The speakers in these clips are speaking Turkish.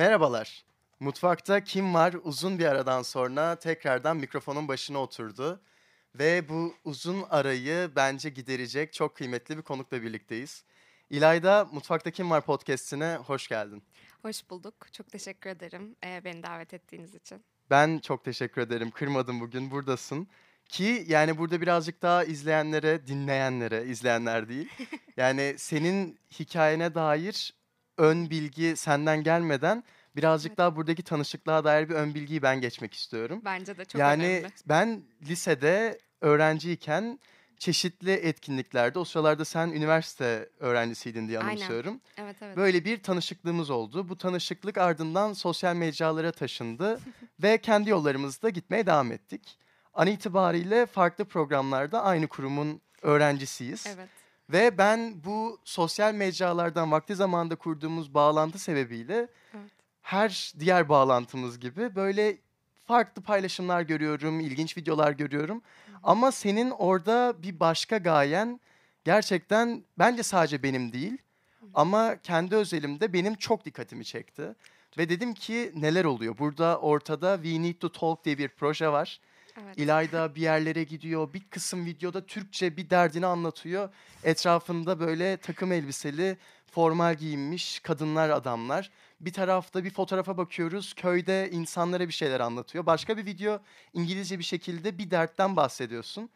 Merhabalar. Mutfakta kim var uzun bir aradan sonra tekrardan mikrofonun başına oturdu. Ve bu uzun arayı bence giderecek çok kıymetli bir konukla birlikteyiz. İlayda Mutfakta Kim Var podcastine hoş geldin. Hoş bulduk. Çok teşekkür ederim e, beni davet ettiğiniz için. Ben çok teşekkür ederim. Kırmadım bugün buradasın. Ki yani burada birazcık daha izleyenlere, dinleyenlere, izleyenler değil. Yani senin hikayene dair ön bilgi senden gelmeden birazcık Evet. daha buradaki tanışıklığa dair bir ön bilgiyi ben geçmek istiyorum. Bence de çok yani önemli. ben lisede öğrenciyken çeşitli etkinliklerde o sıralarda sen üniversite öğrencisiydin diye Aynen. anımsıyorum. Evet evet. Böyle bir tanışıklığımız oldu. Bu tanışıklık ardından sosyal mecralara taşındı ve kendi yollarımızda gitmeye devam ettik. An itibariyle farklı programlarda aynı kurumun öğrencisiyiz. Evet. Ve ben bu sosyal mecralardan vakti zamanında kurduğumuz bağlantı sebebiyle Evet. her diğer bağlantımız gibi böyle farklı paylaşımlar görüyorum, ilginç videolar görüyorum. Ama senin orada bir başka gayen gerçekten bence sadece benim değil ama kendi özelimde benim çok dikkatimi çekti. Ve dedim ki neler oluyor? Burada ortada We Need to Talk diye bir proje var. Evet. İlayda bir yerlere gidiyor. Bir kısım videoda Türkçe bir derdini anlatıyor. Etrafında böyle takım elbiseli, formal giyinmiş kadınlar, adamlar. Bir tarafta bir fotoğrafa bakıyoruz. Köyde insanlara bir şeyler anlatıyor. Başka bir video İngilizce bir şekilde bir dertten bahsediyorsun.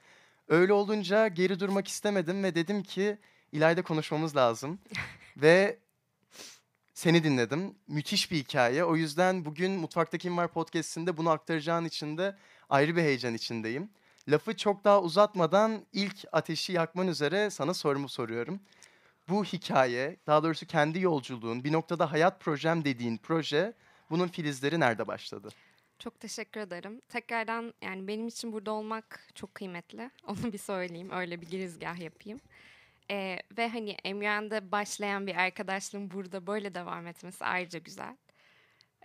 Öyle olunca geri durmak istemedim ve dedim ki İlayda konuşmamız lazım. ve seni dinledim. Müthiş bir hikaye. O yüzden bugün Mutfakta Kim Var podcast'inde bunu aktaracağın için de ayrı bir heyecan içindeyim. Lafı çok daha uzatmadan ilk ateşi yakman üzere sana sorumu soruyorum. Bu hikaye, daha doğrusu kendi yolculuğun, bir noktada hayat projem dediğin proje, bunun filizleri nerede başladı? Çok teşekkür ederim. Tekrardan yani benim için burada olmak çok kıymetli. Onu bir söyleyeyim. Öyle bir girizgah yapayım. Ee, ve hani Emre'nde başlayan bir arkadaşlığın burada böyle devam etmesi ayrıca güzel.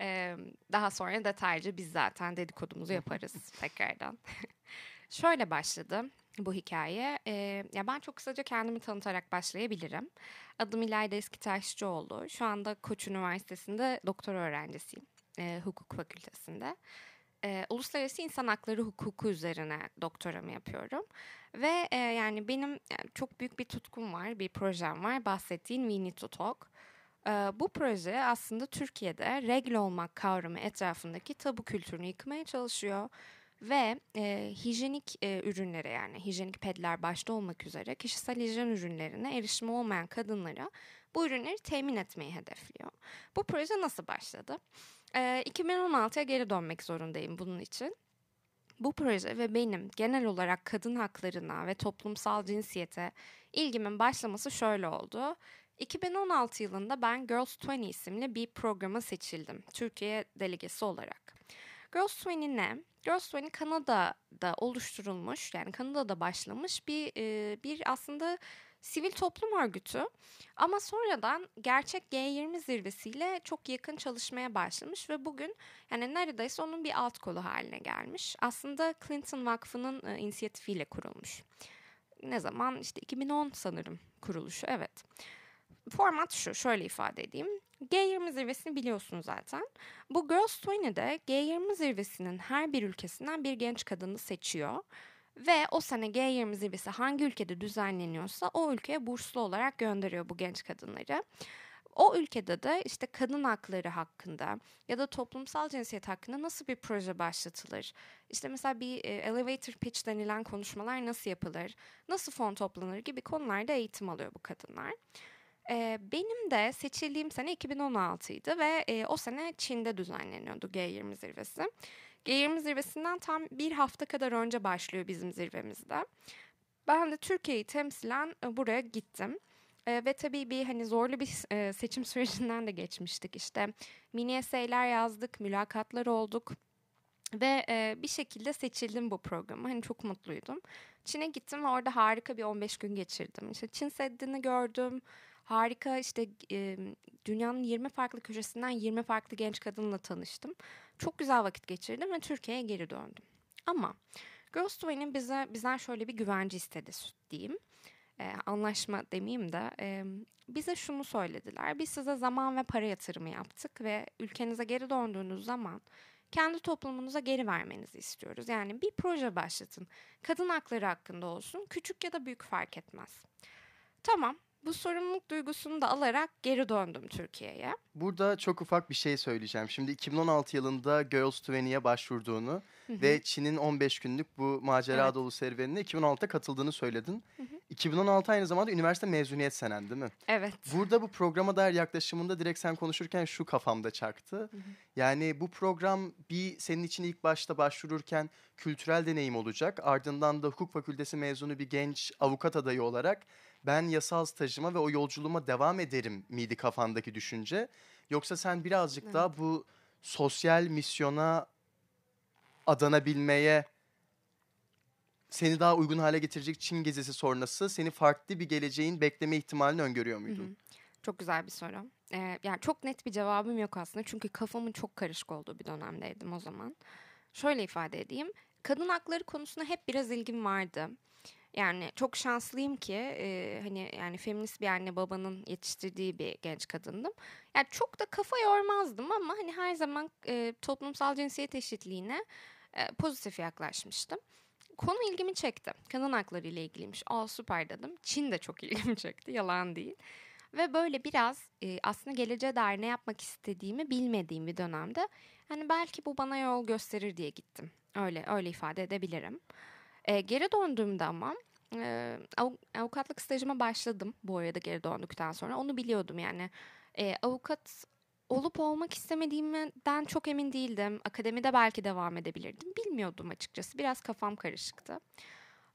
Ee, daha sonra detaylıca biz zaten dedikodumuzu yaparız tekrardan. Şöyle başladı bu hikaye. Ee, ya ben çok kısaca kendimi tanıtarak başlayabilirim. Adım İlayda Eskitaşçıoğlu. Şu anda Koç Üniversitesi'nde doktor öğrencisiyim. e, hukuk fakültesinde. E, uluslararası insan hakları hukuku üzerine doktoramı yapıyorum. Ve e, yani benim yani çok büyük bir tutkum var, bir projem var. Bahsettiğin We Need to Talk. Bu proje aslında Türkiye'de regl olmak kavramı etrafındaki tabu kültürünü yıkmaya çalışıyor. Ve e, hijyenik e, ürünlere yani hijyenik pedler başta olmak üzere kişisel hijyen ürünlerine erişimi olmayan kadınlara bu ürünleri temin etmeyi hedefliyor. Bu proje nasıl başladı? E, 2016'ya geri dönmek zorundayım bunun için. Bu proje ve benim genel olarak kadın haklarına ve toplumsal cinsiyete ilgimin başlaması şöyle oldu. 2016 yılında ben Girls 20 isimli bir programa seçildim. Türkiye delegesi olarak. Girls 20 ne? Girls 20 Kanada'da oluşturulmuş yani Kanada'da başlamış bir e, bir aslında sivil toplum örgütü ama sonradan gerçek G20 zirvesiyle çok yakın çalışmaya başlamış ve bugün yani neredeyse onun bir alt kolu haline gelmiş. Aslında Clinton Vakfı'nın e, inisiyatifiyle kurulmuş. Ne zaman? İşte 2010 sanırım kuruluşu evet. Format şu, şöyle ifade edeyim. G20 zirvesini biliyorsun zaten. Bu Girls 20'de G20 zirvesinin her bir ülkesinden bir genç kadını seçiyor. Ve o sene G20 zirvesi hangi ülkede düzenleniyorsa o ülkeye burslu olarak gönderiyor bu genç kadınları. O ülkede de işte kadın hakları hakkında ya da toplumsal cinsiyet hakkında nasıl bir proje başlatılır? İşte mesela bir e, elevator pitch denilen konuşmalar nasıl yapılır? Nasıl fon toplanır gibi konularda eğitim alıyor bu kadınlar. E, benim de seçildiğim sene 2016'ydı ve e, o sene Çin'de düzenleniyordu G20 zirvesi. G20 zirvesinden tam bir hafta kadar önce başlıyor bizim zirvemizde. Ben de Türkiye'yi temsilen buraya gittim. E, ve tabii bir hani zorlu bir e, seçim sürecinden de geçmiştik. İşte mini eseyler yazdık, mülakatlar olduk. Ve e, bir şekilde seçildim bu programı. Hani çok mutluydum. Çin'e gittim ve orada harika bir 15 gün geçirdim. İşte Çin Seddi'ni gördüm. Harika işte e, dünyanın 20 farklı köşesinden 20 farklı genç kadınla tanıştım. Çok güzel vakit geçirdim ve Türkiye'ye geri döndüm. Ama Girls 20 bize bizden şöyle bir güvence istedi diyeyim. e, anlaşma demeyeyim de e, bize şunu söylediler. Biz size zaman ve para yatırımı yaptık ve ülkenize geri döndüğünüz zaman kendi toplumunuza geri vermenizi istiyoruz. Yani bir proje başlatın. Kadın hakları hakkında olsun. Küçük ya da büyük fark etmez. Tamam. Bu sorumluluk duygusunu da alarak geri döndüm Türkiye'ye. Burada çok ufak bir şey söyleyeceğim. Şimdi 2016 yılında Girls 20'ye başvurduğunu ve Çin'in 15 günlük bu macera Evet. dolu serüvenine 2016'da katıldığını söyledin. 2016 aynı zamanda üniversite mezuniyet senen değil mi? Evet. Burada bu programa dair yaklaşımında direkt sen konuşurken şu kafamda çaktı. Yani bu program bir senin için ilk başta başvururken kültürel deneyim olacak. Ardından da hukuk fakültesi mezunu bir genç avukat adayı olarak ben yasal stajıma ve o yolculuğuma devam ederim miydi kafandaki düşünce? Yoksa sen birazcık Evet. daha bu sosyal misyona adanabilmeye seni daha uygun hale getirecek Çin gezisi sonrası seni farklı bir geleceğin bekleme ihtimalini öngörüyor muydun? Hı hı. Çok güzel bir soru. Ee, yani çok net bir cevabım yok aslında. Çünkü kafamın çok karışık olduğu bir dönemdeydim o zaman. Şöyle ifade edeyim. Kadın hakları konusuna hep biraz ilgim vardı. Yani çok şanslıyım ki e, hani yani feminist bir anne babanın yetiştirdiği bir genç kadındım. Yani çok da kafa yormazdım ama hani her zaman e, toplumsal cinsiyet eşitliğine e, pozitif yaklaşmıştım. Konu ilgimi çekti. Kadın hakları ile ilgiliymiş. Aa süper dedim. Çin de çok ilgimi çekti. Yalan değil. Ve böyle biraz e, aslında geleceğe dair ne yapmak istediğimi bilmediğim bir dönemde hani belki bu bana yol gösterir diye gittim. Öyle öyle ifade edebilirim. E, geri döndüğümde ama e, avu- avukatlık stajıma başladım bu arada geri döndükten sonra. Onu biliyordum yani. E, avukat olup olmak istemediğimden çok emin değildim. Akademide belki devam edebilirdim. Bilmiyordum açıkçası. Biraz kafam karışıktı.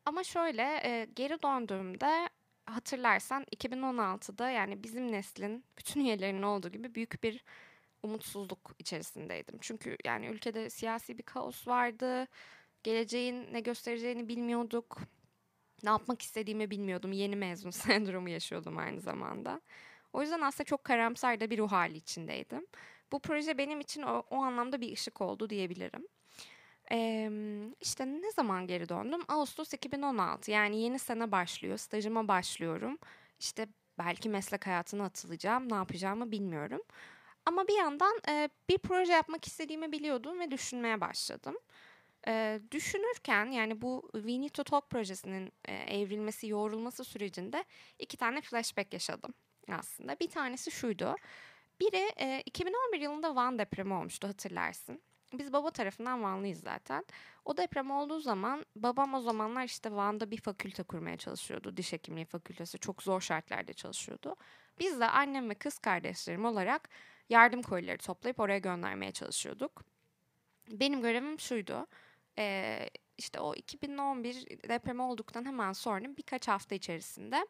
Ama şöyle e, geri döndüğümde hatırlarsan 2016'da yani bizim neslin bütün üyelerinin olduğu gibi büyük bir umutsuzluk içerisindeydim. Çünkü yani ülkede siyasi bir kaos vardı. Geleceğin ne göstereceğini bilmiyorduk. Ne yapmak istediğimi bilmiyordum. Yeni mezun sendromu yaşıyordum aynı zamanda. O yüzden aslında çok karamsar da bir ruh hali içindeydim. Bu proje benim için o, o anlamda bir ışık oldu diyebilirim. Ee, işte ne zaman geri döndüm? Ağustos 2016 yani yeni sene başlıyor. Stajıma başlıyorum. İşte belki meslek hayatına atılacağım. Ne yapacağımı bilmiyorum. Ama bir yandan e, bir proje yapmak istediğimi biliyordum ve düşünmeye başladım. E, düşünürken yani bu We Need to Talk projesinin e, evrilmesi, yoğrulması sürecinde iki tane flashback yaşadım aslında. Bir tanesi şuydu. Biri e, 2011 yılında Van depremi olmuştu hatırlarsın. Biz baba tarafından Vanlıyız zaten. O deprem olduğu zaman babam o zamanlar işte Van'da bir fakülte kurmaya çalışıyordu. Diş hekimliği fakültesi çok zor şartlarda çalışıyordu. Biz de annem ve kız kardeşlerim olarak yardım kolileri toplayıp oraya göndermeye çalışıyorduk. Benim görevim şuydu. Ee, işte o 2011 depremi olduktan hemen sonra birkaç hafta içerisinde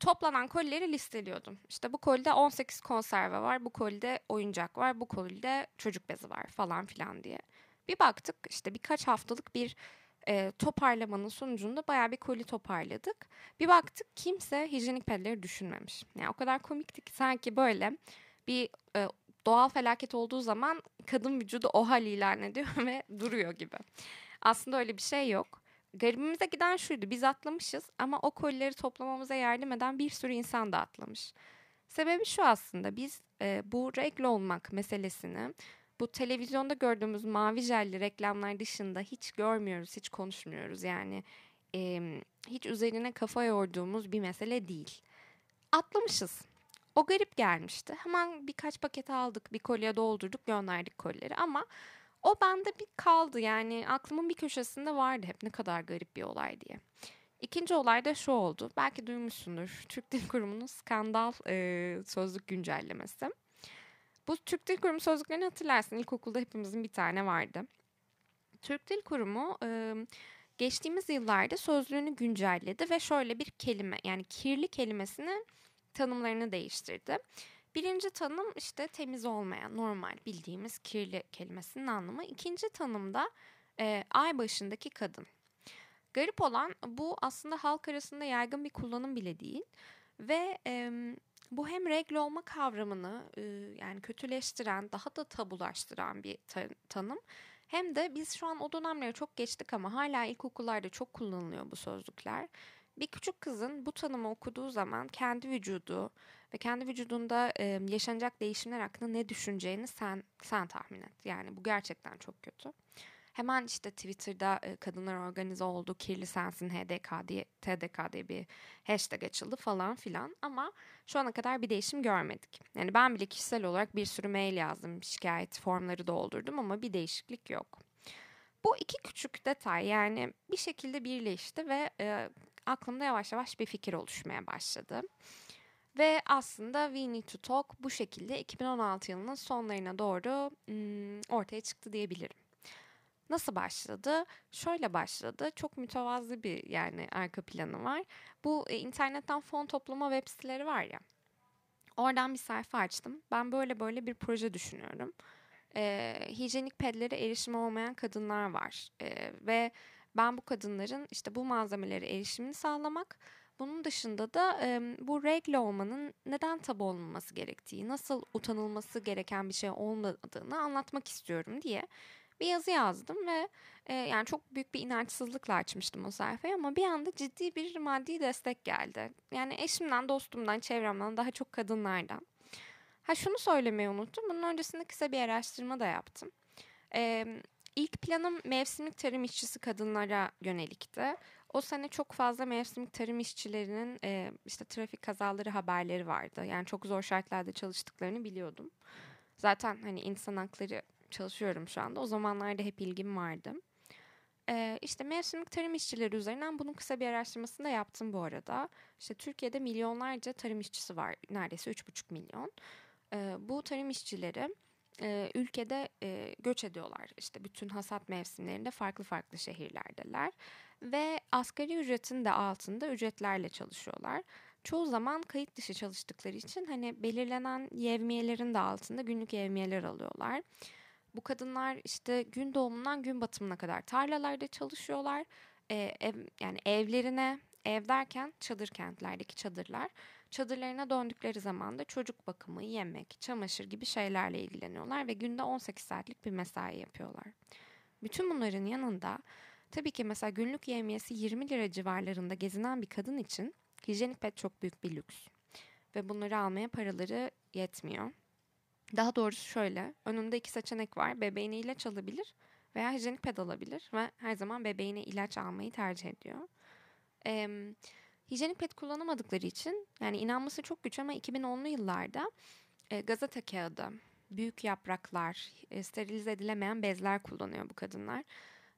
toplanan kolileri listeliyordum. İşte bu kolide 18 konserve var, bu kolide oyuncak var, bu kolide çocuk bezi var falan filan diye. Bir baktık işte birkaç haftalık bir e, toparlamanın sonucunda bayağı bir koli toparladık. Bir baktık kimse hijyenik pedleri düşünmemiş. Yani o kadar komikti ki sanki böyle bir e, doğal felaket olduğu zaman kadın vücudu o hal ilan ediyor ve duruyor gibi. Aslında öyle bir şey yok. Garibimize giden şuydu. Biz atlamışız ama o kolileri toplamamıza yardım eden bir sürü insan da atlamış. Sebebi şu aslında biz e, bu regle olmak meselesini bu televizyonda gördüğümüz mavi jelli reklamlar dışında hiç görmüyoruz, hiç konuşmuyoruz. Yani e, hiç üzerine kafa yorduğumuz bir mesele değil. Atlamışız. O garip gelmişti. Hemen birkaç paket aldık, bir kolye doldurduk, gönderdik kolileri ama o bende bir kaldı yani aklımın bir köşesinde vardı hep ne kadar garip bir olay diye. İkinci olay da şu oldu. Belki duymuşsundur. Türk Dil Kurumu'nun skandal e, sözlük güncellemesi. Bu Türk Dil Kurumu sözlüklerini hatırlarsın. İlkokulda hepimizin bir tane vardı. Türk Dil Kurumu e, geçtiğimiz yıllarda sözlüğünü güncelledi ve şöyle bir kelime yani kirli kelimesinin tanımlarını değiştirdi. Birinci tanım işte temiz olmayan, normal bildiğimiz kirli kelimesinin anlamı. İkinci tanımda e, ay başındaki kadın. Garip olan bu aslında halk arasında yaygın bir kullanım bile değil. Ve e, bu hem regle olma kavramını e, yani kötüleştiren, daha da tabulaştıran bir ta- tanım. Hem de biz şu an o dönemleri çok geçtik ama hala ilkokullarda çok kullanılıyor bu sözlükler. Bir küçük kızın bu tanımı okuduğu zaman kendi vücudu ve kendi vücudunda e, yaşanacak değişimler hakkında ne düşüneceğini sen sen tahmin et. Yani bu gerçekten çok kötü. Hemen işte Twitter'da e, kadınlar organize oldu, kirli sensin HDK diye, TDK diye bir hashtag açıldı falan filan. Ama şu ana kadar bir değişim görmedik. Yani ben bile kişisel olarak bir sürü mail yazdım, şikayet formları doldurdum ama bir değişiklik yok. Bu iki küçük detay yani bir şekilde birleşti ve e, aklımda yavaş yavaş bir fikir oluşmaya başladı. Ve aslında We Need to Talk bu şekilde 2016 yılının sonlarına doğru ım, ortaya çıktı diyebilirim. Nasıl başladı? Şöyle başladı. Çok mütevazı bir yani arka planı var. Bu e, internetten fon toplama web siteleri var ya. Oradan bir sayfa açtım. Ben böyle böyle bir proje düşünüyorum. E, hijyenik pedlere erişimi olmayan kadınlar var. E, ve ben bu kadınların işte bu malzemelere erişimini sağlamak, bunun dışında da e, bu regle olmanın neden tabu olmaması gerektiği, nasıl utanılması gereken bir şey olmadığını anlatmak istiyorum diye bir yazı yazdım ve e, yani çok büyük bir inançsızlıkla açmıştım o sayfayı ama bir anda ciddi bir maddi destek geldi. Yani eşimden, dostumdan, çevremden daha çok kadınlardan. Ha şunu söylemeyi unuttum. Bunun öncesinde kısa bir araştırma da yaptım. Ee, ilk planım mevsimlik tarım işçisi kadınlara yönelikti. O sene çok fazla mevsimlik tarım işçilerinin e, işte trafik kazaları haberleri vardı. Yani çok zor şartlarda çalıştıklarını biliyordum. Zaten hani insan hakları çalışıyorum şu anda. O zamanlarda hep ilgim vardı. Ee, işte mevsimlik tarım işçileri üzerinden bunun kısa bir araştırmasını da yaptım bu arada. İşte Türkiye'de milyonlarca tarım işçisi var. Neredeyse 3,5 milyon. Ee, bu tarım işçileri e, ülkede e, göç ediyorlar. İşte bütün hasat mevsimlerinde farklı farklı şehirlerdeler. Ve asgari ücretin de altında ücretlerle çalışıyorlar. Çoğu zaman kayıt dışı çalıştıkları için hani belirlenen yevmiyelerin de altında günlük yevmiyeler alıyorlar. Bu kadınlar işte gün doğumundan gün batımına kadar tarlalarda çalışıyorlar. Ee, ev, yani evlerine, ev derken çadır kentlerdeki çadırlar. Çadırlarına döndükleri zaman da çocuk bakımı, yemek, çamaşır gibi şeylerle ilgileniyorlar ve günde 18 saatlik bir mesai yapıyorlar. Bütün bunların yanında tabii ki mesela günlük yemiyesi 20 lira civarlarında gezinen bir kadın için hijyenik pet çok büyük bir lüks. Ve bunları almaya paraları yetmiyor. Daha doğrusu şöyle, önünde iki seçenek var. Bebeğine ilaç alabilir veya hijyenik ped alabilir ve her zaman bebeğine ilaç almayı tercih ediyor. Ee, hijyenik ped kullanamadıkları için yani inanması çok güç ama 2010'lu yıllarda e, gazete kağıdı, büyük yapraklar, e, sterilize edilemeyen bezler kullanıyor bu kadınlar.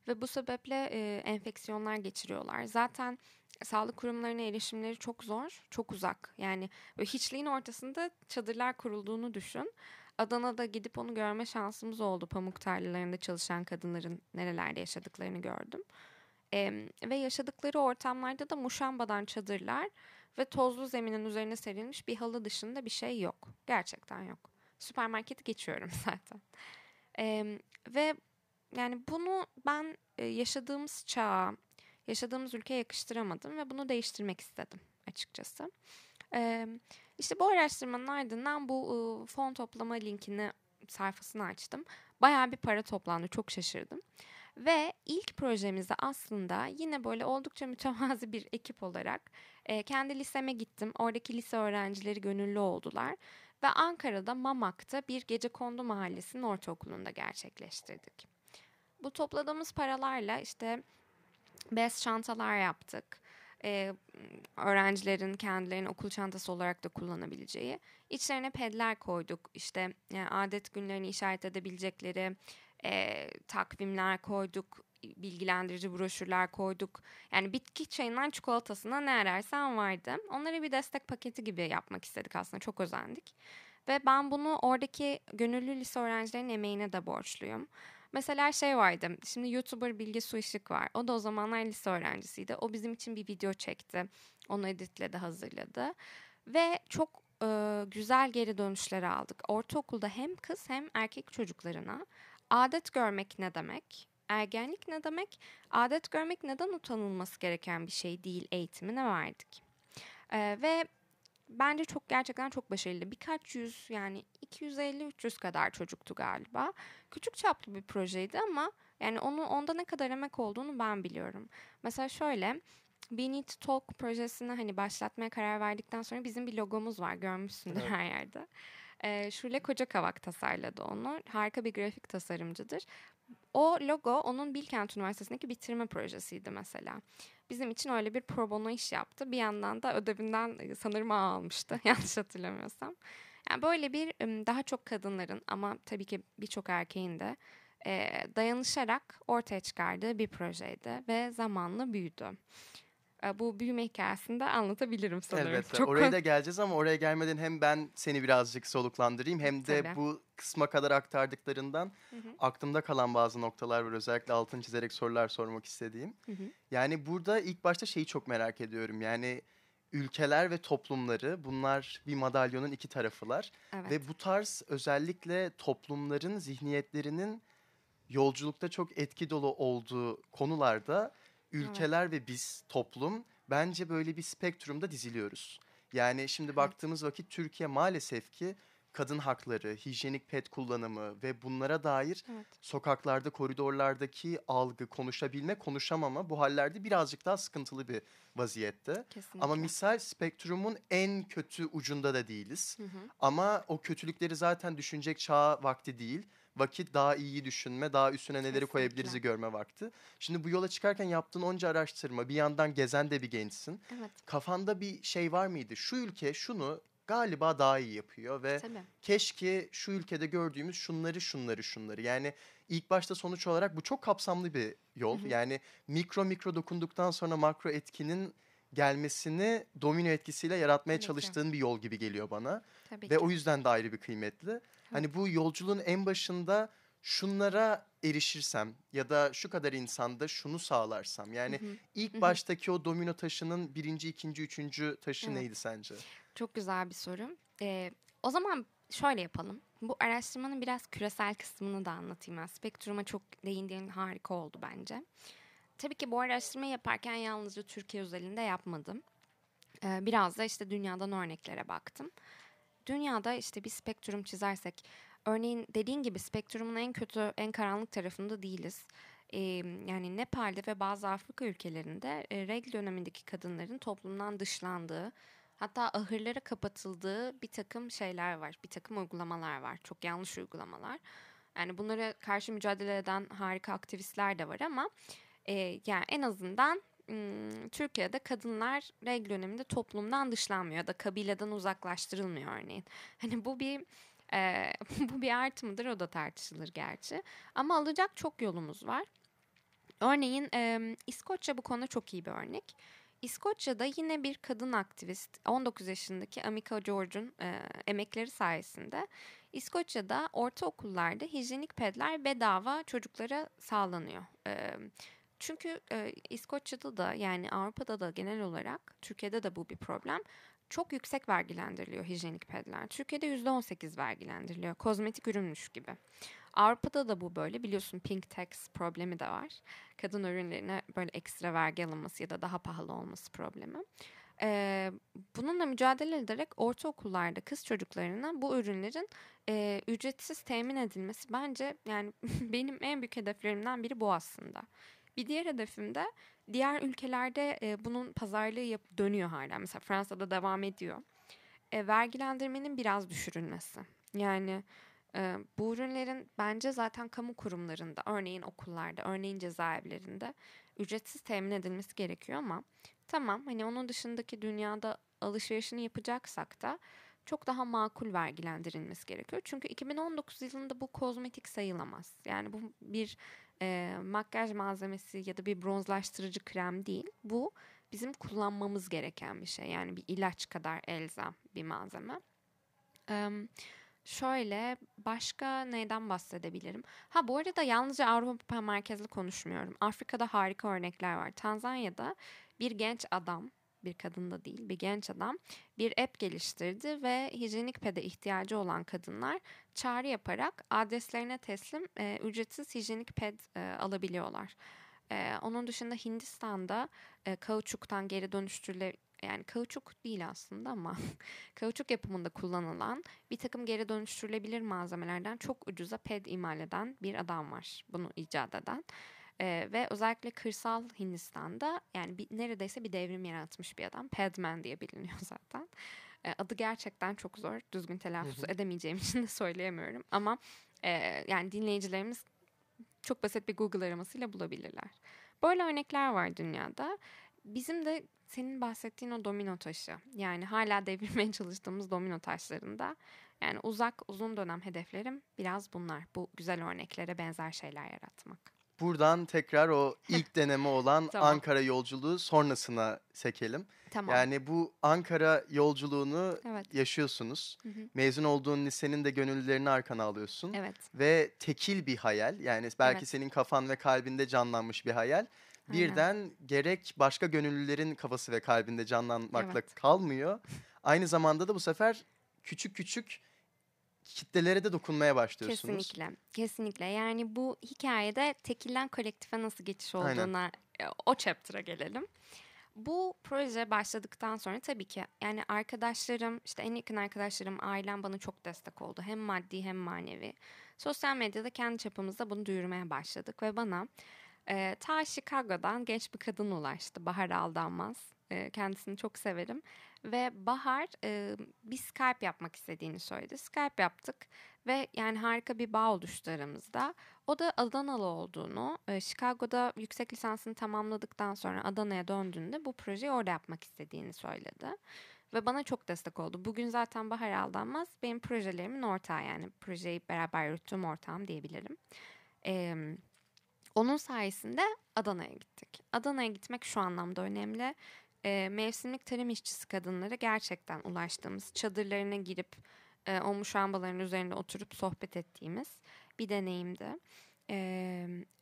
Ve bu sebeple e, enfeksiyonlar geçiriyorlar. Zaten sağlık kurumlarına erişimleri çok zor, çok uzak. Yani hiçliğin ortasında çadırlar kurulduğunu düşün. Adana'da gidip onu görme şansımız oldu. Pamuk tarlalarında çalışan kadınların nerelerde yaşadıklarını gördüm. E, ve yaşadıkları ortamlarda da muşambadan çadırlar ve tozlu zeminin üzerine serilmiş bir halı dışında bir şey yok. Gerçekten yok. Süpermarketi geçiyorum zaten. E, ve yani bunu ben yaşadığımız çağa, yaşadığımız ülkeye yakıştıramadım ve bunu değiştirmek istedim açıkçası. İşte bu araştırmanın ardından bu fon toplama linkini sayfasını açtım. Bayağı bir para toplandı. Çok şaşırdım. Ve ilk projemizde aslında yine böyle oldukça mütevazi bir ekip olarak e, kendi liseme gittim. Oradaki lise öğrencileri gönüllü oldular. Ve Ankara'da Mamak'ta bir gece kondu mahallesinin ortaokulunda gerçekleştirdik. Bu topladığımız paralarla işte bez çantalar yaptık. Ee, öğrencilerin kendilerinin okul çantası olarak da kullanabileceği. İçlerine pedler koyduk. İşte yani adet günlerini işaret edebilecekleri e, takvimler koyduk. Bilgilendirici broşürler koyduk. Yani bitki çayından çikolatasına ne ararsan vardı. Onlara bir destek paketi gibi yapmak istedik aslında. Çok özendik. Ve ben bunu oradaki gönüllü lise öğrencilerinin emeğine de borçluyum. Mesela şey vardı. Şimdi YouTuber Bilge Su Işık var. O da o zamanlar lise öğrencisiydi. O bizim için bir video çekti. Onu editledi, hazırladı. Ve çok e, güzel geri dönüşler aldık. Ortaokulda hem kız hem erkek çocuklarına adet görmek ne demek? Ergenlik ne demek? Adet görmek neden utanılması gereken bir şey değil eğitimine verdik. E, ve bence çok gerçekten çok başarılı. Birkaç yüz yani 250-300 kadar çocuktu galiba. Küçük çaplı bir projeydi ama yani onu onda ne kadar emek olduğunu ben biliyorum. Mesela şöyle We Need to Talk projesini hani başlatmaya karar verdikten sonra bizim bir logomuz var görmüşsündür Evet. her yerde. Ee, Şule Kocakavak tasarladı onu. Harika bir grafik tasarımcıdır. O logo onun Bilkent Üniversitesi'ndeki bitirme projesiydi mesela. Bizim için öyle bir pro bono iş yaptı. Bir yandan da ödevinden e, sanırım A almıştı yanlış hatırlamıyorsam. Yani böyle bir daha çok kadınların ama tabii ki birçok erkeğin de e, dayanışarak ortaya çıkardığı bir projeydi ve zamanla büyüdü. E, bu büyüme hikayesini de anlatabilirim sanırım. Elbette. Çok Oraya da geleceğiz ama oraya gelmeden hem ben seni birazcık soluklandırayım hem de Tabii. bu kısma kadar aktardıklarından Hı hı. aklımda kalan bazı noktalar var. Özellikle altın çizerek sorular sormak istediğim. Hı hı. Yani burada ilk başta şeyi çok merak ediyorum. Yani ülkeler ve toplumları bunlar bir madalyonun iki tarafılar. Evet. Ve bu tarz özellikle toplumların zihniyetlerinin yolculukta çok etki dolu olduğu konularda ülkeler ve biz toplum bence böyle bir spektrumda diziliyoruz. Yani şimdi Evet. baktığımız vakit Türkiye maalesef ki kadın hakları, hijyenik pet kullanımı ve bunlara dair Evet. sokaklarda, koridorlardaki algı, konuşabilme, konuşamama bu hallerde birazcık daha sıkıntılı bir vaziyette. Kesinlikle. Ama misal spektrumun en kötü ucunda da değiliz. Hı hı. Ama o kötülükleri zaten düşünecek çağ vakti değil. Vakit daha iyi düşünme, daha üstüne neleri Kesinlikle. görme vakti. Şimdi bu yola çıkarken yaptığın onca araştırma, bir yandan gezen de bir gençsin. Evet. Kafanda bir şey var mıydı? Şu ülke şunu galiba daha iyi yapıyor ve Tabii. keşke şu ülkede gördüğümüz şunları şunları şunları. Yani ilk başta sonuç olarak bu çok kapsamlı bir yol. Hı hı. Yani mikro mikro dokunduktan sonra makro etkinin gelmesini domino etkisiyle yaratmaya Tabii ki. çalıştığın bir yol gibi geliyor bana. Tabii Ve ki. o yüzden de ayrı bir kıymetli. Hani bu yolculuğun en başında şunlara erişirsem ya da şu kadar insanda şunu sağlarsam. Yani Hı hı. ilk Hı hı. baştaki o domino taşının birinci, ikinci, üçüncü taşı Evet. neydi sence? Çok güzel bir soru. Ee, o zaman şöyle yapalım. Bu araştırmanın biraz küresel kısmını da anlatayım ben. Spektrum'a çok değindiğin harika oldu bence. Tabii ki bu araştırmayı yaparken yalnızca Türkiye özelinde yapmadım. Ee, biraz da işte dünyadan örneklere baktım. Dünyada işte bir spektrum çizersek, örneğin dediğin gibi spektrumun en kötü, en karanlık tarafında değiliz. Ee, yani Nepal'de ve bazı Afrika ülkelerinde e, regl dönemindeki kadınların toplumdan dışlandığı, hatta ahırlara kapatıldığı bir takım şeyler var, bir takım uygulamalar var. Çok yanlış uygulamalar. Yani bunlara karşı mücadele eden harika aktivistler de var ama e, yani en azından Türkiye'de kadınlar regl döneminde toplumdan dışlanmıyor da kabileden uzaklaştırılmıyor örneğin. Hani bu bir e, bu bir artı mıdır o da tartışılır gerçi. Ama alacak çok yolumuz var. Örneğin e, İskoçya bu konuda çok iyi bir örnek. İskoçya'da yine bir kadın aktivist 19 yaşındaki Amika George'un e, emekleri sayesinde İskoçya'da ortaokullarda hijyenik pedler bedava çocuklara sağlanıyor. E, çünkü e, İskoçya'da da yani Avrupa'da da genel olarak Türkiye'de de bu bir problem. Çok yüksek vergilendiriliyor hijyenik pedler. Türkiye'de %18 vergilendiriliyor. Kozmetik ürünmüş gibi. Avrupa'da da bu böyle. Biliyorsun pink tax problemi de var. Kadın ürünlerine böyle ekstra vergi alınması ya da daha pahalı olması problemi. Ee, bununla mücadele ederek ortaokullarda kız çocuklarına bu ürünlerin e, ücretsiz temin edilmesi bence yani benim en büyük hedeflerimden biri bu aslında. Bir diğer hedefim de diğer ülkelerde e, bunun pazarlığı yap dönüyor hala. Mesela Fransa'da devam ediyor. E, vergilendirmenin biraz düşürülmesi. Yani e, bu ürünlerin bence zaten kamu kurumlarında, örneğin okullarda, örneğin cezaevlerinde ücretsiz temin edilmesi gerekiyor ama tamam hani onun dışındaki dünyada alışverişini yapacaksak da çok daha makul vergilendirilmesi gerekiyor. Çünkü 2019 yılında bu kozmetik sayılamaz. Yani bu bir e, makyaj malzemesi ya da bir bronzlaştırıcı krem değil. Bu bizim kullanmamız gereken bir şey. Yani bir ilaç kadar elzem bir malzeme. Eee Şöyle başka neyden bahsedebilirim? Ha bu arada yalnızca Avrupa merkezli konuşmuyorum. Afrika'da harika örnekler var. Tanzanya'da bir genç adam, bir kadın da değil, bir genç adam bir app geliştirdi ve hijyenik pede ihtiyacı olan kadınlar çağrı yaparak adreslerine teslim e, ücretsiz hijyenik ped e, alabiliyorlar. E, onun dışında Hindistan'da e, kauçuktan geri dönüştürüle yani kauçuk değil aslında ama kauçuk yapımında kullanılan bir takım geri dönüştürülebilir malzemelerden çok ucuza ped imal eden bir adam var. Bunu icat eden. Ee, ve özellikle kırsal Hindistan'da yani bir, neredeyse bir devrim yaratmış bir adam. Padman diye biliniyor zaten. Ee, adı gerçekten çok zor. Düzgün telaffuz edemeyeceğim için de söyleyemiyorum. Ama e, yani dinleyicilerimiz çok basit bir Google aramasıyla bulabilirler. Böyle örnekler var dünyada. Bizim de senin bahsettiğin o domino taşı yani hala devirmeye çalıştığımız domino taşlarında yani uzak uzun dönem hedeflerim biraz bunlar. Bu güzel örneklere benzer şeyler yaratmak. Buradan tekrar o ilk deneme olan Tamam. Ankara yolculuğu sonrasına sekelim. Tamam. Yani bu Ankara yolculuğunu evet. yaşıyorsunuz. Hı hı. Mezun olduğun lisenin de gönüllülerini arkana alıyorsun. Evet. Ve tekil bir hayal. Yani belki Evet. senin kafan ve kalbinde canlanmış bir hayal. Aynen. Birden gerek başka gönüllülerin kafası ve kalbinde canlanmakla Evet. kalmıyor. Aynı zamanda da bu sefer küçük küçük kitlelere de dokunmaya başlıyorsunuz. Kesinlikle. Kesinlikle. Yani bu hikayede tekilden kolektife nasıl geçiş Aynen. olduğuna e, o chapter'a gelelim. Bu proje başladıktan sonra tabii ki yani arkadaşlarım, işte en yakın arkadaşlarım, ailem bana çok destek oldu. Hem maddi hem manevi. Sosyal medyada kendi çapımızda bunu duyurmaya başladık ve bana e, ta Chicago'dan genç bir kadın ulaştı. Bahar Aldanmaz. E, kendisini çok severim. Ve Bahar e, bir Skype yapmak istediğini söyledi. Skype yaptık ve yani harika bir bağ oluştu aramızda. O da Adanalı olduğunu, e, Chicago'da yüksek lisansını tamamladıktan sonra Adana'ya döndüğünde bu projeyi orada yapmak istediğini söyledi. Ve bana çok destek oldu. Bugün zaten Bahar Aldanmaz benim projelerimin ortağı yani projeyi beraber yürüttüğüm ortağım diyebilirim. Eee onun sayesinde Adana'ya gittik. Adana'ya gitmek şu anlamda önemli. E, mevsimlik tarım işçisi kadınlara gerçekten ulaştığımız, çadırlarına girip e, o muşambaların üzerinde oturup sohbet ettiğimiz bir deneyimdi. E,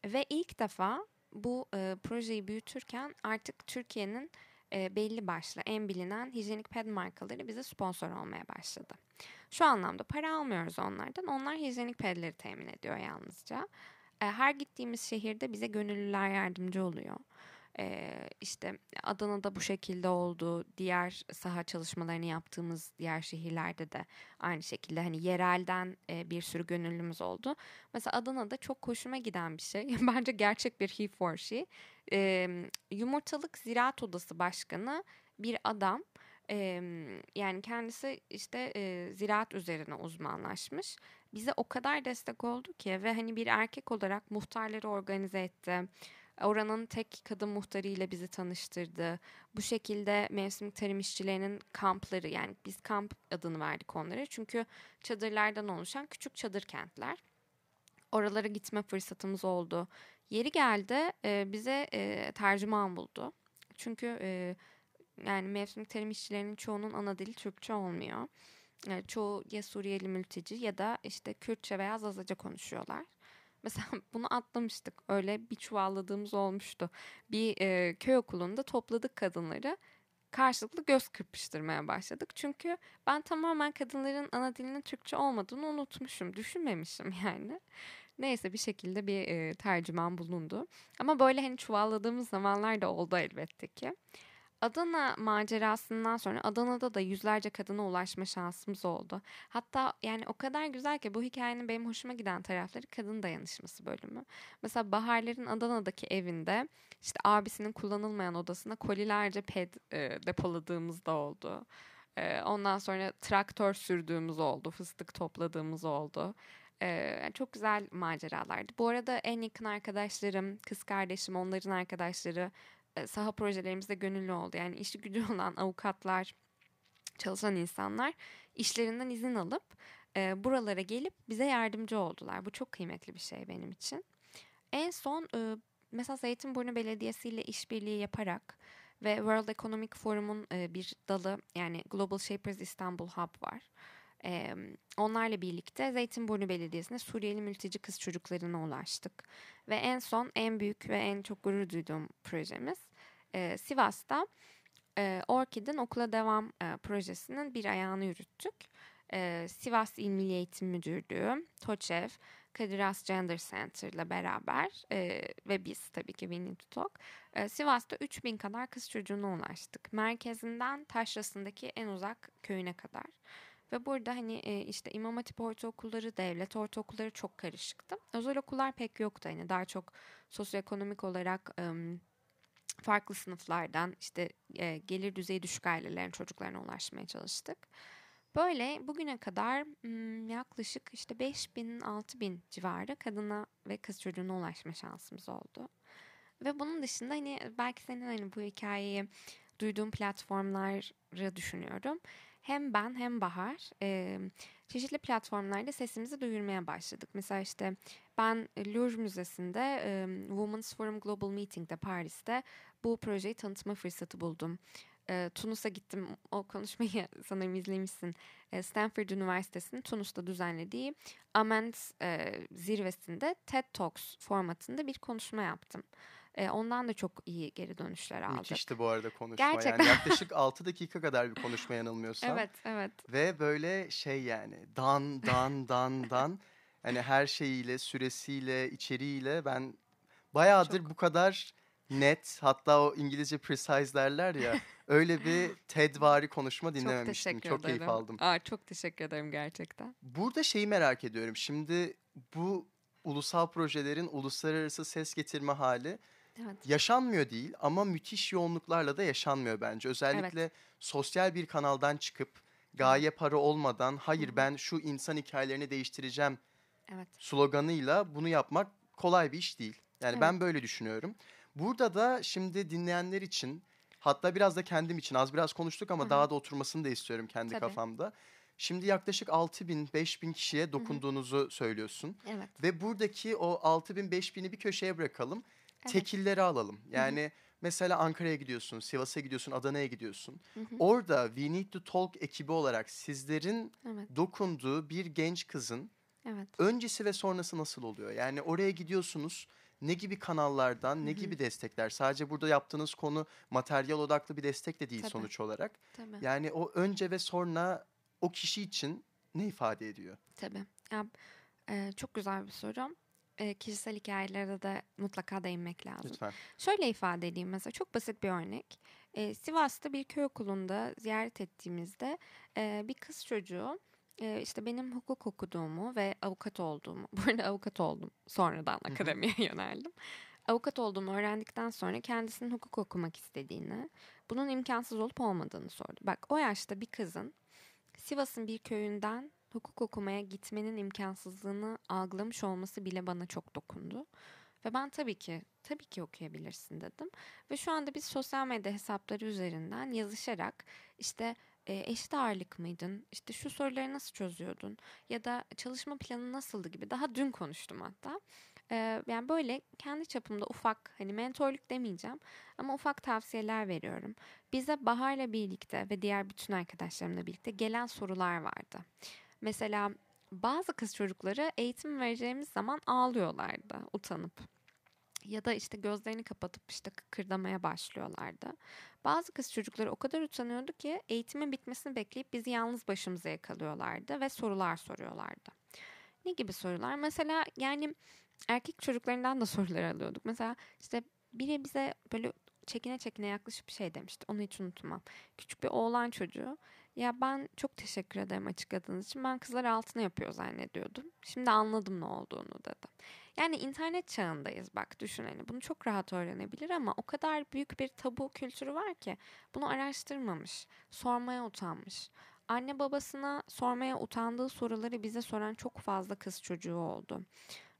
ve ilk defa bu e, projeyi büyütürken artık Türkiye'nin e, belli başlı en bilinen hijyenik ped markaları bize sponsor olmaya başladı. Şu anlamda para almıyoruz onlardan. Onlar hijyenik pedleri temin ediyor yalnızca. E, Her gittiğimiz şehirde bize gönüllüler yardımcı oluyor. Ee, işte Adana'da bu şekilde oldu. Diğer saha çalışmalarını yaptığımız diğer şehirlerde de aynı şekilde hani yerelden e, bir sürü gönüllümüz oldu. Mesela Adana'da çok hoşuma giden bir şey. Bence gerçek bir he for she. Ee, Yumurtalık Ziraat Odası Başkanı bir adam. Ee, yani kendisi işte e, ziraat üzerine uzmanlaşmış bize o kadar destek oldu ki ve hani bir erkek olarak muhtarları organize etti. Oranın tek kadın muhtarıyla bizi tanıştırdı. Bu şekilde mevsim tarım işçilerinin kampları yani biz kamp adını verdik onlara. Çünkü çadırlardan oluşan küçük çadır kentler. Oralara gitme fırsatımız oldu. Yeri geldi e, bize e, tercüman buldu. Çünkü e, yani mevsim tarım işçilerinin çoğunun ana dili Türkçe olmuyor. E, çoğu ya Suriyeli mülteci ya da işte Kürtçe veya Zazaca konuşuyorlar. Mesela bunu atlamıştık. Öyle bir çuvalladığımız olmuştu. Bir e, köy okulunda topladık kadınları. Karşılıklı göz kırpıştırmaya başladık. Çünkü ben tamamen kadınların ana dilinin Türkçe olmadığını unutmuşum. Düşünmemişim yani. Neyse bir şekilde bir e, tercüman bulundu. Ama böyle hani çuvalladığımız zamanlar da oldu elbette ki. Adana macerasından sonra Adana'da da yüzlerce kadına ulaşma şansımız oldu. Hatta yani o kadar güzel ki bu hikayenin benim hoşuma giden tarafları kadın dayanışması bölümü. Mesela Baharların Adana'daki evinde işte abisinin kullanılmayan odasına kolilerce ped e, depoladığımız da oldu. E, ondan sonra traktör sürdüğümüz oldu, fıstık topladığımız oldu. E, çok güzel maceralardı. Bu arada en yakın arkadaşlarım, kız kardeşim, onların arkadaşları saha projelerimizde gönüllü oldu. Yani işi gücü olan avukatlar, çalışan insanlar işlerinden izin alıp e, buralara gelip bize yardımcı oldular. Bu çok kıymetli bir şey benim için. En son e, mesela Zeytinburnu Belediyesi ile işbirliği yaparak ve World Economic Forum'un e, bir dalı yani Global Shapers İstanbul Hub var. E, onlarla birlikte Zeytinburnu Belediyesi'ne Suriyeli mülteci kız çocuklarına ulaştık. Ve en son en büyük ve en çok gurur duyduğum projemiz e, Sivas'ta e, Orkid'in okula devam e, projesinin bir ayağını yürüttük. E, Sivas İl Milli Eğitim Müdürlüğü, TOÇEV, Kadir Has Gender Center ile beraber e, ve biz tabii ki Need to Talk e, Sivas'ta 3000 kadar kız çocuğuna ulaştık. Merkezinden Taşrası'ndaki en uzak köyüne kadar. Ve burada hani e, işte İmam Hatip ortaokulları, devlet ortaokulları çok karışıktı. Özel okullar pek yoktu hani daha çok sosyoekonomik olarak farklı sınıflardan işte e, gelir düzeyi düşük ailelerin çocuklarına ulaşmaya çalıştık. Böyle bugüne kadar yaklaşık işte 5000 6000 civarı kadına ve kız çocuğuna ulaşma şansımız oldu. Ve bunun dışında hani belki senin hani bu hikayeyi duyduğum platformları düşünüyorum. Hem ben hem Bahar e, çeşitli platformlarda sesimizi duyurmaya başladık. Mesela işte ben Louvre Müzesi'nde e, Women's Forum Global Meeting'de Paris'te bu projeyi tanıtma fırsatı buldum. E, Tunus'a gittim. O konuşmayı sanırım izlemişsin. E, Stanford Üniversitesi'nin Tunus'ta düzenlediği Amend e, zirvesinde TED Talks formatında bir konuşma yaptım. E, ondan da çok iyi geri dönüşler aldık. Müthişti bu arada konuşma. Gerçekten. Yani yaklaşık 6 dakika kadar bir konuşma yanılmıyorsam. Evet, evet. Ve böyle şey yani dan dan dan dan hani her şeyiyle, süresiyle, içeriğiyle ben bayağıdır Çok. bu kadar net hatta o İngilizce precise derler ya öyle bir TED-vari konuşma Çok dinlememiştim. Çok ederim. keyif aldım. Aa, çok teşekkür ederim gerçekten. Burada şeyi merak ediyorum. Şimdi bu ulusal projelerin uluslararası ses getirme hali Evet. yaşanmıyor değil ama müthiş yoğunluklarla da yaşanmıyor bence. Özellikle sosyal bir kanaldan çıkıp gaye para olmadan hayır ben şu insan hikayelerini değiştireceğim Evet. sloganıyla bunu yapmak kolay bir iş değil. Yani Evet. ben böyle düşünüyorum. Burada da şimdi dinleyenler için hatta biraz da kendim için az biraz konuştuk ama Hı hı. daha da oturmasını da istiyorum kendi Tabii. kafamda. Şimdi yaklaşık 6000 bin, 5000 kişiye dokunduğunuzu söylüyorsun. Evet. Ve buradaki o 6000 bin, 5000'i bir köşeye bırakalım. Tekilleri alalım. Yani mesela Ankara'ya gidiyorsun, Sivas'a gidiyorsun, Adana'ya gidiyorsun. Orada We Need to Talk ekibi olarak sizlerin Evet. dokunduğu bir genç kızın Evet. öncesi ve sonrası nasıl oluyor? Yani oraya gidiyorsunuz. Ne gibi kanallardan, ne Hı hı. gibi destekler? Sadece burada yaptığınız konu materyal odaklı bir destek de değil Tabii. sonuç olarak. Tabii. Yani o önce ve sonra o kişi için ne ifade ediyor? Tabii. Ya, e, çok güzel bir soru. E, kişisel hikayelere de mutlaka değinmek lazım. Lütfen. Şöyle ifade edeyim mesela çok basit bir örnek. E, Sivas'ta bir köy okulunda ziyaret ettiğimizde e, bir kız çocuğu e, işte benim hukuk okuduğumu ve avukat olduğumu, bu arada avukat oldum sonradan akademiye yöneldim. Avukat olduğumu öğrendikten sonra kendisinin hukuk okumak istediğini, bunun imkansız olup olmadığını sordu. Bak o yaşta bir kızın Sivas'ın bir köyünden hukuk okumaya gitmenin imkansızlığını algılamış olması bile bana çok dokundu. Ve ben tabii ki, tabii ki okuyabilirsin dedim. Ve şu anda biz sosyal medya hesapları üzerinden yazışarak işte e, eşit ağırlık mıydın, işte şu soruları nasıl çözüyordun ya da çalışma planı nasıldı gibi daha dün konuştum hatta. E, yani böyle kendi çapımda ufak hani mentorluk demeyeceğim ama ufak tavsiyeler veriyorum. Bize Bahar'la birlikte ve diğer bütün arkadaşlarımla birlikte gelen sorular vardı. Mesela bazı kız çocukları eğitim vereceğimiz zaman ağlıyorlardı utanıp. Ya da işte gözlerini kapatıp işte kıkırdamaya başlıyorlardı. Bazı kız çocukları o kadar utanıyordu ki eğitimin bitmesini bekleyip bizi yalnız başımıza yakalıyorlardı ve sorular soruyorlardı. Ne gibi sorular? Mesela yani erkek çocuklarından da sorular alıyorduk. Mesela işte biri bize böyle çekine çekine yaklaşıp şey demişti. Onu hiç unutmam. Küçük bir oğlan çocuğu. Ya ben çok teşekkür ederim açıkladığınız için. Ben kızlar altına yapıyor zannediyordum. Şimdi anladım ne olduğunu dedi. Yani internet çağındayız bak düşün hani bunu çok rahat öğrenebilir ama o kadar büyük bir tabu kültürü var ki bunu araştırmamış, sormaya utanmış. Anne babasına sormaya utandığı soruları bize soran çok fazla kız çocuğu oldu.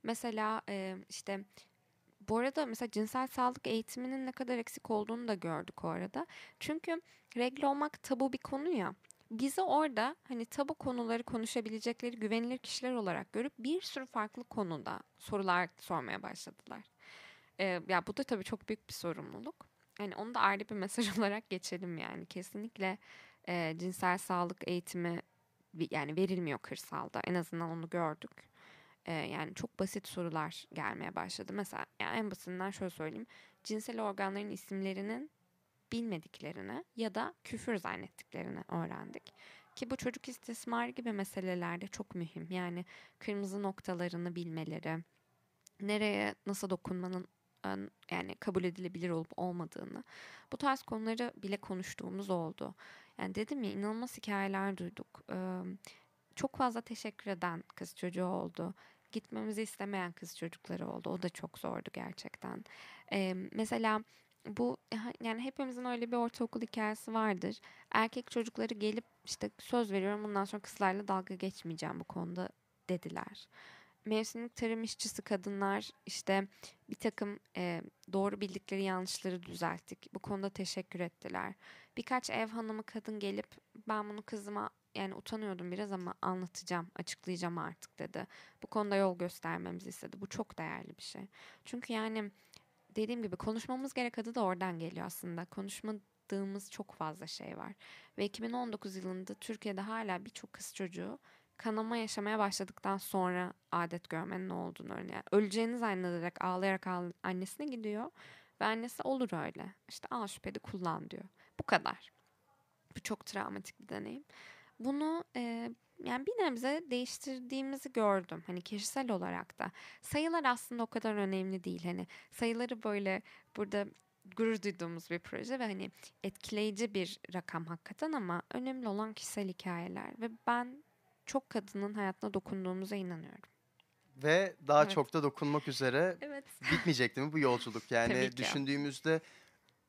Mesela işte bu arada mesela cinsel sağlık eğitiminin ne kadar eksik olduğunu da gördük o arada. Çünkü regle olmak tabu bir konu ya. Bizi orada hani tabu konuları konuşabilecekleri güvenilir kişiler olarak görüp bir sürü farklı konuda sorular sormaya başladılar. Ee, ya bu da tabii çok büyük bir sorumluluk. Yani onu da ayrı bir mesaj olarak geçelim yani. Kesinlikle e, cinsel sağlık eğitimi yani verilmiyor kırsalda. En azından onu gördük. Ee, yani çok basit sorular gelmeye başladı. Mesela yani en basitinden şöyle söyleyeyim. Cinsel organların isimlerinin bilmediklerini ya da küfür zannettiklerini öğrendik. Ki bu çocuk istismarı gibi meselelerde çok mühim. Yani kırmızı noktalarını bilmeleri, nereye nasıl dokunmanın ön- yani kabul edilebilir olup olmadığını bu tarz konuları bile konuştuğumuz oldu. Yani dedim ya inanılmaz hikayeler duyduk. Ee, çok fazla teşekkür eden kız çocuğu oldu. Gitmemizi istemeyen kız çocukları oldu. O da çok zordu gerçekten. Ee, mesela bu yani hepimizin öyle bir ortaokul hikayesi vardır. Erkek çocukları gelip işte söz veriyorum bundan sonra kızlarla dalga geçmeyeceğim bu konuda dediler. Mevsimlik tarım işçisi kadınlar işte bir takım e, doğru bildikleri yanlışları düzelttik. Bu konuda teşekkür ettiler. Birkaç ev hanımı kadın gelip ben bunu kızıma yani utanıyordum biraz ama anlatacağım, açıklayacağım artık dedi. Bu konuda yol göstermemizi istedi. Bu çok değerli bir şey. Çünkü yani dediğim gibi konuşmamız gerek adı da oradan geliyor aslında. Konuşmadığımız çok fazla şey var. Ve 2019 yılında Türkiye'de hala birçok kız çocuğu kanama yaşamaya başladıktan sonra adet görmenin ne olduğunu öğreniyor. Yani öleceğini zannederek ağlayarak annesine gidiyor. Ve annesi olur öyle. İşte al şüpheli kullan diyor. Bu kadar. Bu çok travmatik bir deneyim. Bunu e, yani bir nebze değiştirdiğimizi gördüm. Hani kişisel olarak da. Sayılar aslında o kadar önemli değil. Hani sayıları böyle burada gurur duyduğumuz bir proje ve hani etkileyici bir rakam hakikaten ama önemli olan kişisel hikayeler ve ben çok kadının hayatına dokunduğumuza inanıyorum. Ve daha evet. çok da dokunmak üzere evet. bitmeyecek değil mi bu yolculuk? Yani düşündüğümüzde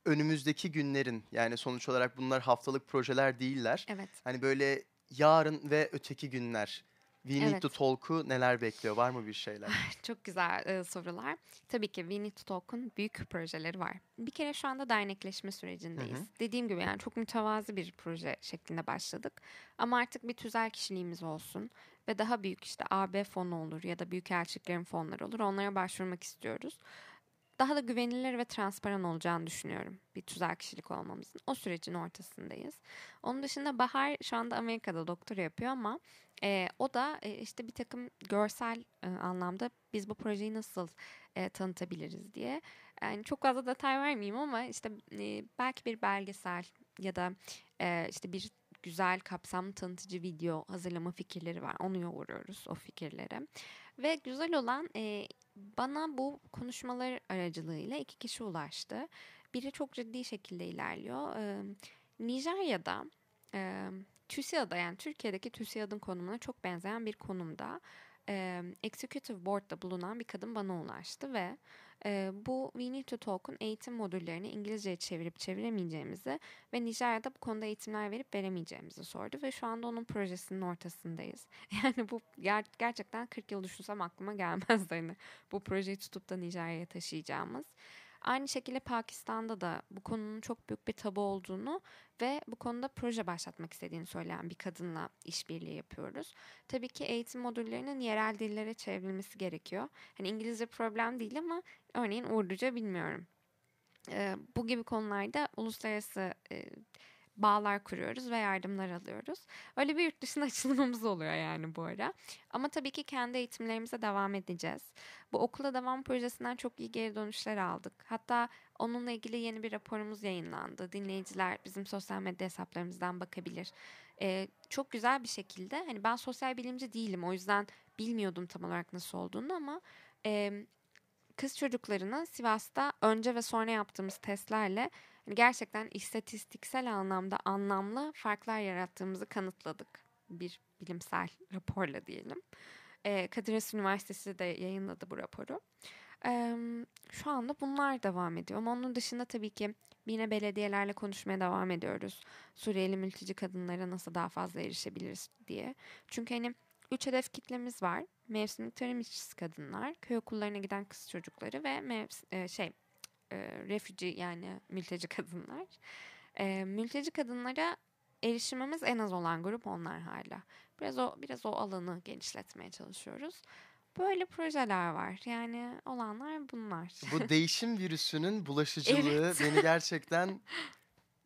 önümüzdeki günlerin yani sonuç olarak bunlar haftalık projeler değiller. Evet. Hani böyle yarın ve öteki günler We Need to Talk'u neler bekliyor? Var mı bir şeyler? Çok güzel e, sorular. Tabii ki We Need to Talk'un büyük projeleri var. Bir kere şu anda dernekleşme sürecindeyiz. Hı hı. Dediğim gibi yani çok mütevazi bir proje şeklinde başladık. Ama artık bir tüzel kişiliğimiz olsun ve daha büyük işte AB fonu olur ya da büyük elçiklerin fonları olur. Onlara başvurmak istiyoruz daha da güvenilir ve transparan olacağını düşünüyorum bir tüzel kişilik olmamızın. O sürecin ortasındayız. Onun dışında Bahar şu anda Amerika'da doktora yapıyor ama e, o da e, işte bir takım görsel e, anlamda biz bu projeyi nasıl e, tanıtabiliriz diye. Yani çok fazla detay vermeyeyim ama işte e, belki bir belgesel ya da e, işte bir güzel kapsamlı tanıtıcı video hazırlama fikirleri var. Onu yoğuruyoruz o fikirlere. Ve güzel olan e, bana bu konuşmalar aracılığıyla iki kişi ulaştı. Biri çok ciddi şekilde ilerliyor. E, Nijerya'da, e, TÜSİAD'da yani Türkiye'deki TÜSİAD'ın konumuna çok benzeyen bir konumda e, Executive Board'da bulunan bir kadın bana ulaştı ve e, bu We Need to Talk'un eğitim modüllerini İngilizceye çevirip çeviremeyeceğimizi ve Nijerya'da bu konuda eğitimler verip veremeyeceğimizi sordu ve şu anda onun projesinin ortasındayız. Yani bu ger- gerçekten 40 yıl düşünsem aklıma gelmezdi hani bu projeyi tutup da Nijerya'ya taşıyacağımız. Aynı şekilde Pakistan'da da bu konunun çok büyük bir tabu olduğunu ve bu konuda proje başlatmak istediğini söyleyen bir kadınla işbirliği yapıyoruz. Tabii ki eğitim modüllerinin yerel dillere çevrilmesi gerekiyor. Hani İngilizce problem değil ama örneğin Urduca bilmiyorum. Ee, bu gibi konularda uluslararası e, bağlar kuruyoruz ve yardımlar alıyoruz. Öyle bir yurt dışına açılımımız oluyor yani bu ara. Ama tabii ki kendi eğitimlerimize devam edeceğiz. Bu okula devam projesinden çok iyi geri dönüşler aldık. Hatta onunla ilgili yeni bir raporumuz yayınlandı. Dinleyiciler bizim sosyal medya hesaplarımızdan bakabilir. Ee, çok güzel bir şekilde hani ben sosyal bilimci değilim o yüzden bilmiyordum tam olarak nasıl olduğunu ama e, kız çocuklarına Sivas'ta önce ve sonra yaptığımız testlerle hani gerçekten istatistiksel anlamda anlamlı farklar yarattığımızı kanıtladık. Bir bilimsel raporla diyelim. Ee, Kadir Has Üniversitesi de yayınladı bu raporu. Ee, şu anda bunlar devam ediyor. Ama onun dışında tabii ki yine belediyelerle konuşmaya devam ediyoruz. Suriyeli mülteci kadınlara nasıl daha fazla erişebiliriz diye. Çünkü hani üç hedef kitlemiz var. Mevsimlik tarım işçisi kadınlar, köy okullarına giden kız çocukları ve mevs- e, şey e, refugee yani mülteci kadınlar. E, mülteci kadınlara erişimimiz en az olan grup onlar hala. Biraz o biraz o alanı genişletmeye çalışıyoruz. Böyle projeler var. Yani olanlar bunlar. Bu değişim virüsünün bulaşıcılığı evet. beni gerçekten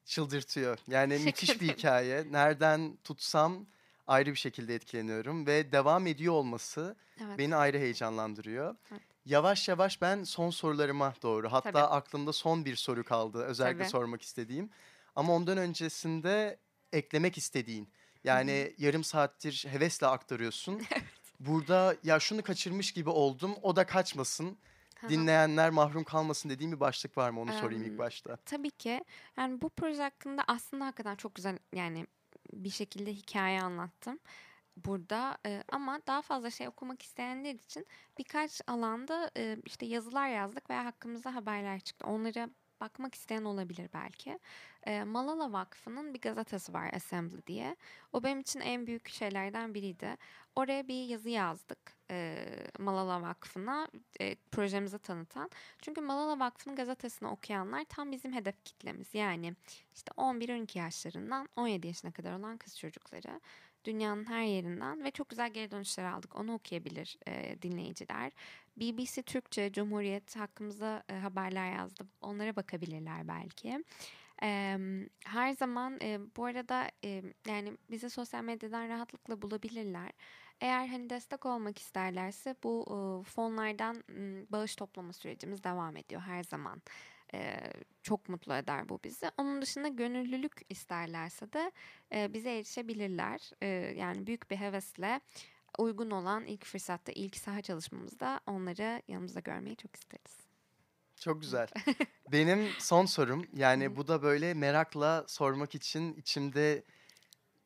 çıldırtıyor. Yani müthiş bir hikaye. Nereden tutsam ayrı bir şekilde etkileniyorum ve devam ediyor olması evet. beni ayrı heyecanlandırıyor. Evet. Yavaş yavaş ben son sorularıma doğru. Hatta Tabii. aklımda son bir soru kaldı özellikle Tabii. sormak istediğim. Ama ondan öncesinde eklemek istediğin. Yani Hı-hı. yarım saattir hevesle aktarıyorsun. Burada ya şunu kaçırmış gibi oldum o da kaçmasın. Dinleyenler mahrum kalmasın dediğim bir başlık var mı onu sorayım Em, ilk başta. Tabii ki. Yani bu proje hakkında aslında hakikaten çok güzel yani bir şekilde hikaye anlattım burada Ee, ama daha fazla şey okumak isteyenler için birkaç alanda e, işte yazılar yazdık veya hakkımızda haberler çıktı. Onlara bakmak isteyen olabilir belki. Ee, Malala Vakfı'nın bir gazetesi var Assembly diye. O benim için en büyük şeylerden biriydi. Oraya bir yazı yazdık e, Malala Vakfı'na e, projemizi tanıtan. Çünkü Malala Vakfı'nın gazetesini okuyanlar tam bizim hedef kitlemiz. Yani işte 11-12 yaşlarından 17 yaşına kadar olan kız çocukları. Dünyanın her yerinden ve çok güzel geri dönüşler aldık. Onu okuyabilir e, dinleyiciler. BBC Türkçe, Cumhuriyet hakkımızda e, haberler yazdı. Onlara bakabilirler belki. E, her zaman e, bu arada e, yani bizi sosyal medyadan rahatlıkla bulabilirler. Eğer hani destek olmak isterlerse bu e, fonlardan m, bağış toplama sürecimiz devam ediyor her zaman. E, çok mutlu eder bu bizi. Onun dışında gönüllülük isterlerse de e, bize erişebilirler. E, yani büyük bir hevesle uygun olan ilk fırsatta ilk saha çalışmamızda onları yanımızda görmeyi çok isteriz. Çok güzel. Benim son sorum yani bu da böyle merakla sormak için içimde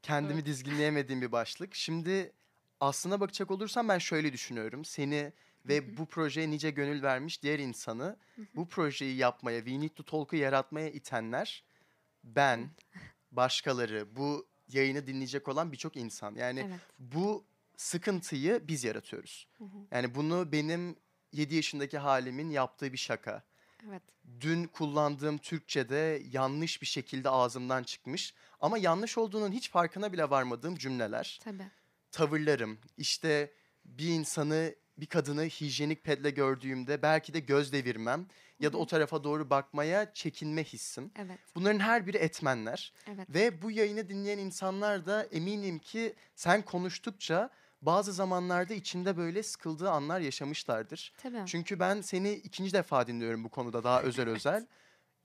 kendimi dizginleyemediğim bir başlık. Şimdi aslına bakacak olursam ben şöyle düşünüyorum. Seni ve bu projeye nice gönül vermiş diğer insanı bu projeyi yapmaya, We Need to Talk'u yaratmaya itenler ben, başkaları, bu yayını dinleyecek olan birçok insan. Yani Evet. bu sıkıntıyı biz yaratıyoruz. Yani bunu benim 7 yaşındaki halimin yaptığı bir şaka. Evet. Dün kullandığım Türkçe'de yanlış bir şekilde ağzımdan çıkmış ama yanlış olduğunun hiç farkına bile varmadığım cümleler, Tabii. tavırlarım, işte bir insanı, bir kadını hijyenik pedle gördüğümde belki de göz devirmem ya da o tarafa doğru bakmaya çekinme hissim. Evet. Bunların her biri etmenler. Evet. Ve bu yayını dinleyen insanlar da eminim ki sen konuştukça bazı zamanlarda içinde böyle sıkıldığı anlar yaşamışlardır. Tabii. Çünkü ben seni ikinci defa dinliyorum bu konuda daha özel özel.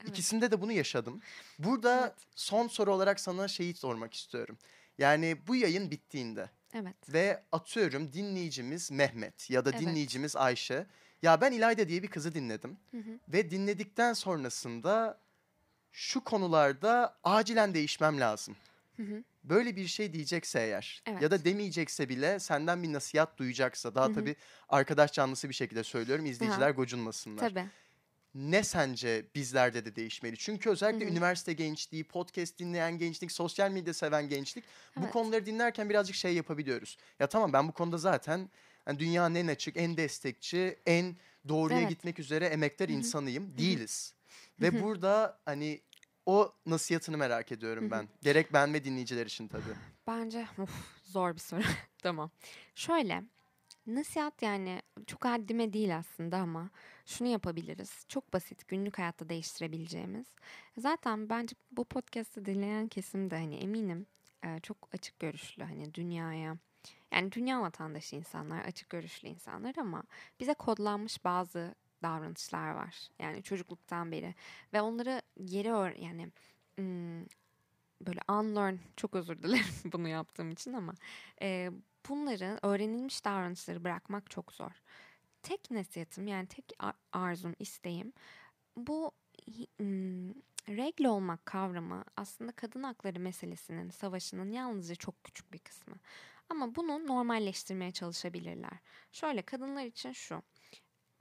Evet. İkisinde de bunu yaşadım. Burada Evet. son soru olarak sana şeyi sormak istiyorum. Yani bu yayın bittiğinde Evet. ve atıyorum dinleyicimiz Mehmet ya da Evet. dinleyicimiz Ayşe. Ya ben İlayda diye bir kızı dinledim. Hı hı. Ve dinledikten sonrasında şu konularda acilen değişmem lazım. Hı hı. Böyle bir şey diyecekse eğer ya Evet. da demeyecekse bile senden bir nasihat duyacaksa daha Hı hı. tabii arkadaş canlısı bir şekilde söylüyorum izleyiciler gocunmasınlar. Tabii. Ne sence bizlerde de değişmeli? Çünkü özellikle Hı hı. üniversite gençliği, podcast dinleyen gençlik, sosyal medya seven gençlik bu Evet. konuları dinlerken birazcık şey yapabiliyoruz. Ya tamam ben bu konuda zaten yani dünyanın en açık, en destekçi, en doğruya Evet. gitmek üzere emektar Hı hı. insanıyım. Değiliz. Hı Ve burada hani o nasihatını merak ediyorum ben. Gerek ben ve dinleyiciler için tabii. Bence of, zor bir soru. tamam. Şöyle nasihat yani çok haddime değil aslında ama şunu yapabiliriz. Çok basit günlük hayatta değiştirebileceğimiz. Zaten bence bu podcast'ı dinleyen kesim de hani eminim e, çok açık görüşlü hani dünyaya yani dünya vatandaşı insanlar, açık görüşlü insanlar ama bize kodlanmış bazı davranışlar var. Yani çocukluktan beri ve onları geri öğ yani hmm, böyle unlearn çok özür dilerim bunu yaptığım için ama e, bunları öğrenilmiş davranışları bırakmak çok zor. Tek nasihatim yani tek ar- arzum isteğim bu hmm, regle olmak kavramı aslında kadın hakları meselesinin savaşının yalnızca çok küçük bir kısmı. Ama bunu normalleştirmeye çalışabilirler. Şöyle kadınlar için şu.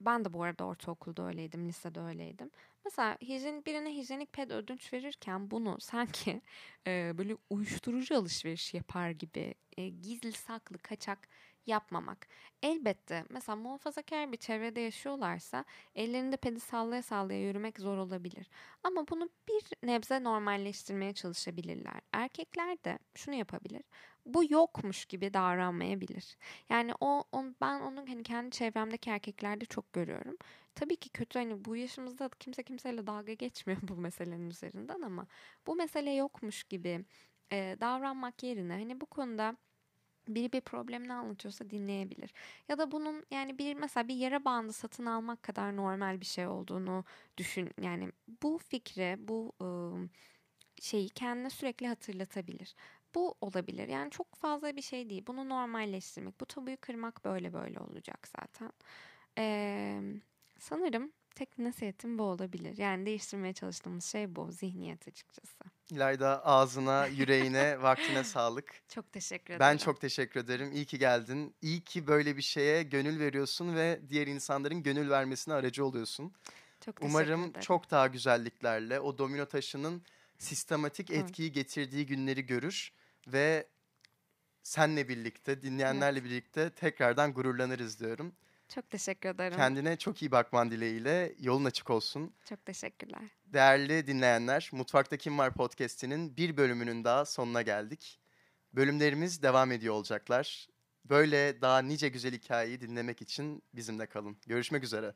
Ben de bu arada ortaokulda öyleydim, lisede öyleydim. Mesela hijyen, birine hijyenik ped ödünç verirken bunu sanki e, böyle uyuşturucu alışveriş yapar gibi e, gizli saklı kaçak yapmamak. Elbette mesela muhafazakar bir çevrede yaşıyorlarsa ellerinde pedi sallaya sallaya yürümek zor olabilir. Ama bunu bir nebze normalleştirmeye çalışabilirler. Erkekler de şunu yapabilir. Bu yokmuş gibi davranmayabilir. Yani o, on, ben onu hani kendi çevremdeki erkeklerde çok görüyorum. Tabii ki kötü hani bu yaşımızda kimse kimseyle dalga geçmiyor bu meselenin üzerinden ama bu mesele yokmuş gibi e, davranmak yerine hani bu konuda biri bir problemini anlatıyorsa dinleyebilir. Ya da bunun yani bir mesela bir yara bandı satın almak kadar normal bir şey olduğunu düşün. Yani bu fikri, bu şeyi kendine sürekli hatırlatabilir. Bu olabilir. Yani çok fazla bir şey değil. Bunu normalleştirmek, bu tabuyu kırmak böyle böyle olacak zaten. Ee, Sanırım tek nasihatim bu olabilir. Yani değiştirmeye çalıştığımız şey bu. Zihniyet açıkçası. İlayda ağzına, yüreğine, vaktine sağlık. Çok teşekkür ederim. Ben çok teşekkür ederim. İyi ki geldin. İyi ki böyle bir şeye gönül veriyorsun ve diğer insanların gönül vermesine aracı oluyorsun. çok teşekkür Umarım ederim. çok daha güzelliklerle o domino taşının sistematik etkiyi getirdiği günleri görür ve senle birlikte, dinleyenlerle birlikte tekrardan gururlanırız diyorum. Çok teşekkür ederim. Kendine çok iyi bakman dileğiyle yolun açık olsun. Çok teşekkürler. Değerli dinleyenler, Mutfakta Kim Var podcast'inin bir bölümünün daha sonuna geldik. Bölümlerimiz devam ediyor olacaklar. Böyle daha nice güzel hikayeyi dinlemek için bizimle kalın. Görüşmek üzere.